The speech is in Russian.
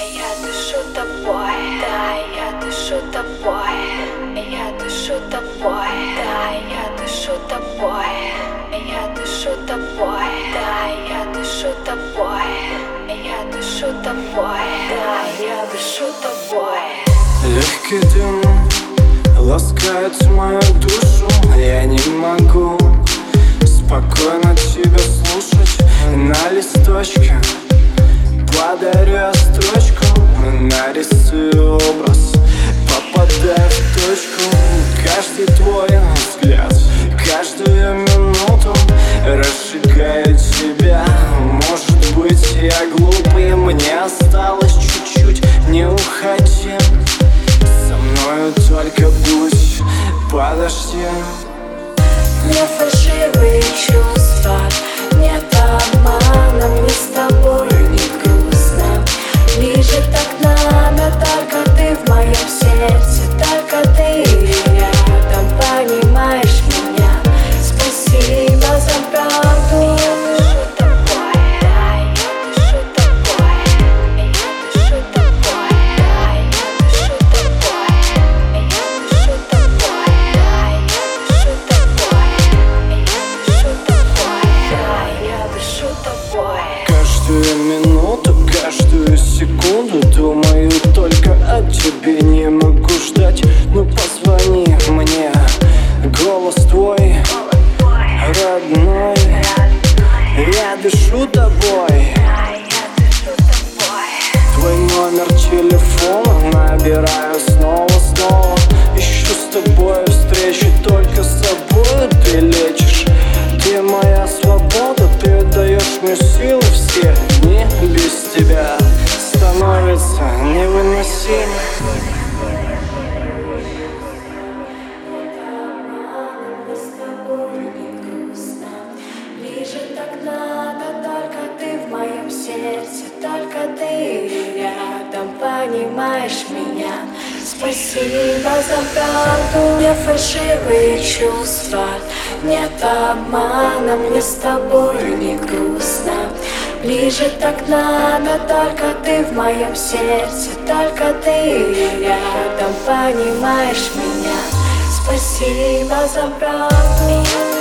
Я дышу тобой, да, я дышу тобой. Я дышу тобой, да, я дышу тобой. Я дышу тобой, да, я дышу тобой. Я дышу тобой, да, я дышу тобой. Легкий дым ласкает мою душу Я не могу спокойно тебя слушать. На листочке подарю Нарисую образ, попадая в точку Каждый твой взгляд, каждую минуту Разжигает тебя. Может быть я глупый, мне осталось Каждую минуту, каждую секунду Думаю только о тебе. Не могу ждать, ну позвони мне. Голос твой, родной. Я дышу тобой. Твой номер телефона Набираю снова-снова ты рядом, понимаешь меня? Спасибо за правду, не фальшивые чувства. Нет обмана, мне с тобой не грустно. Ближе так надо, только ты в моем сердце Только ты рядом, понимаешь меня? Спасибо за правду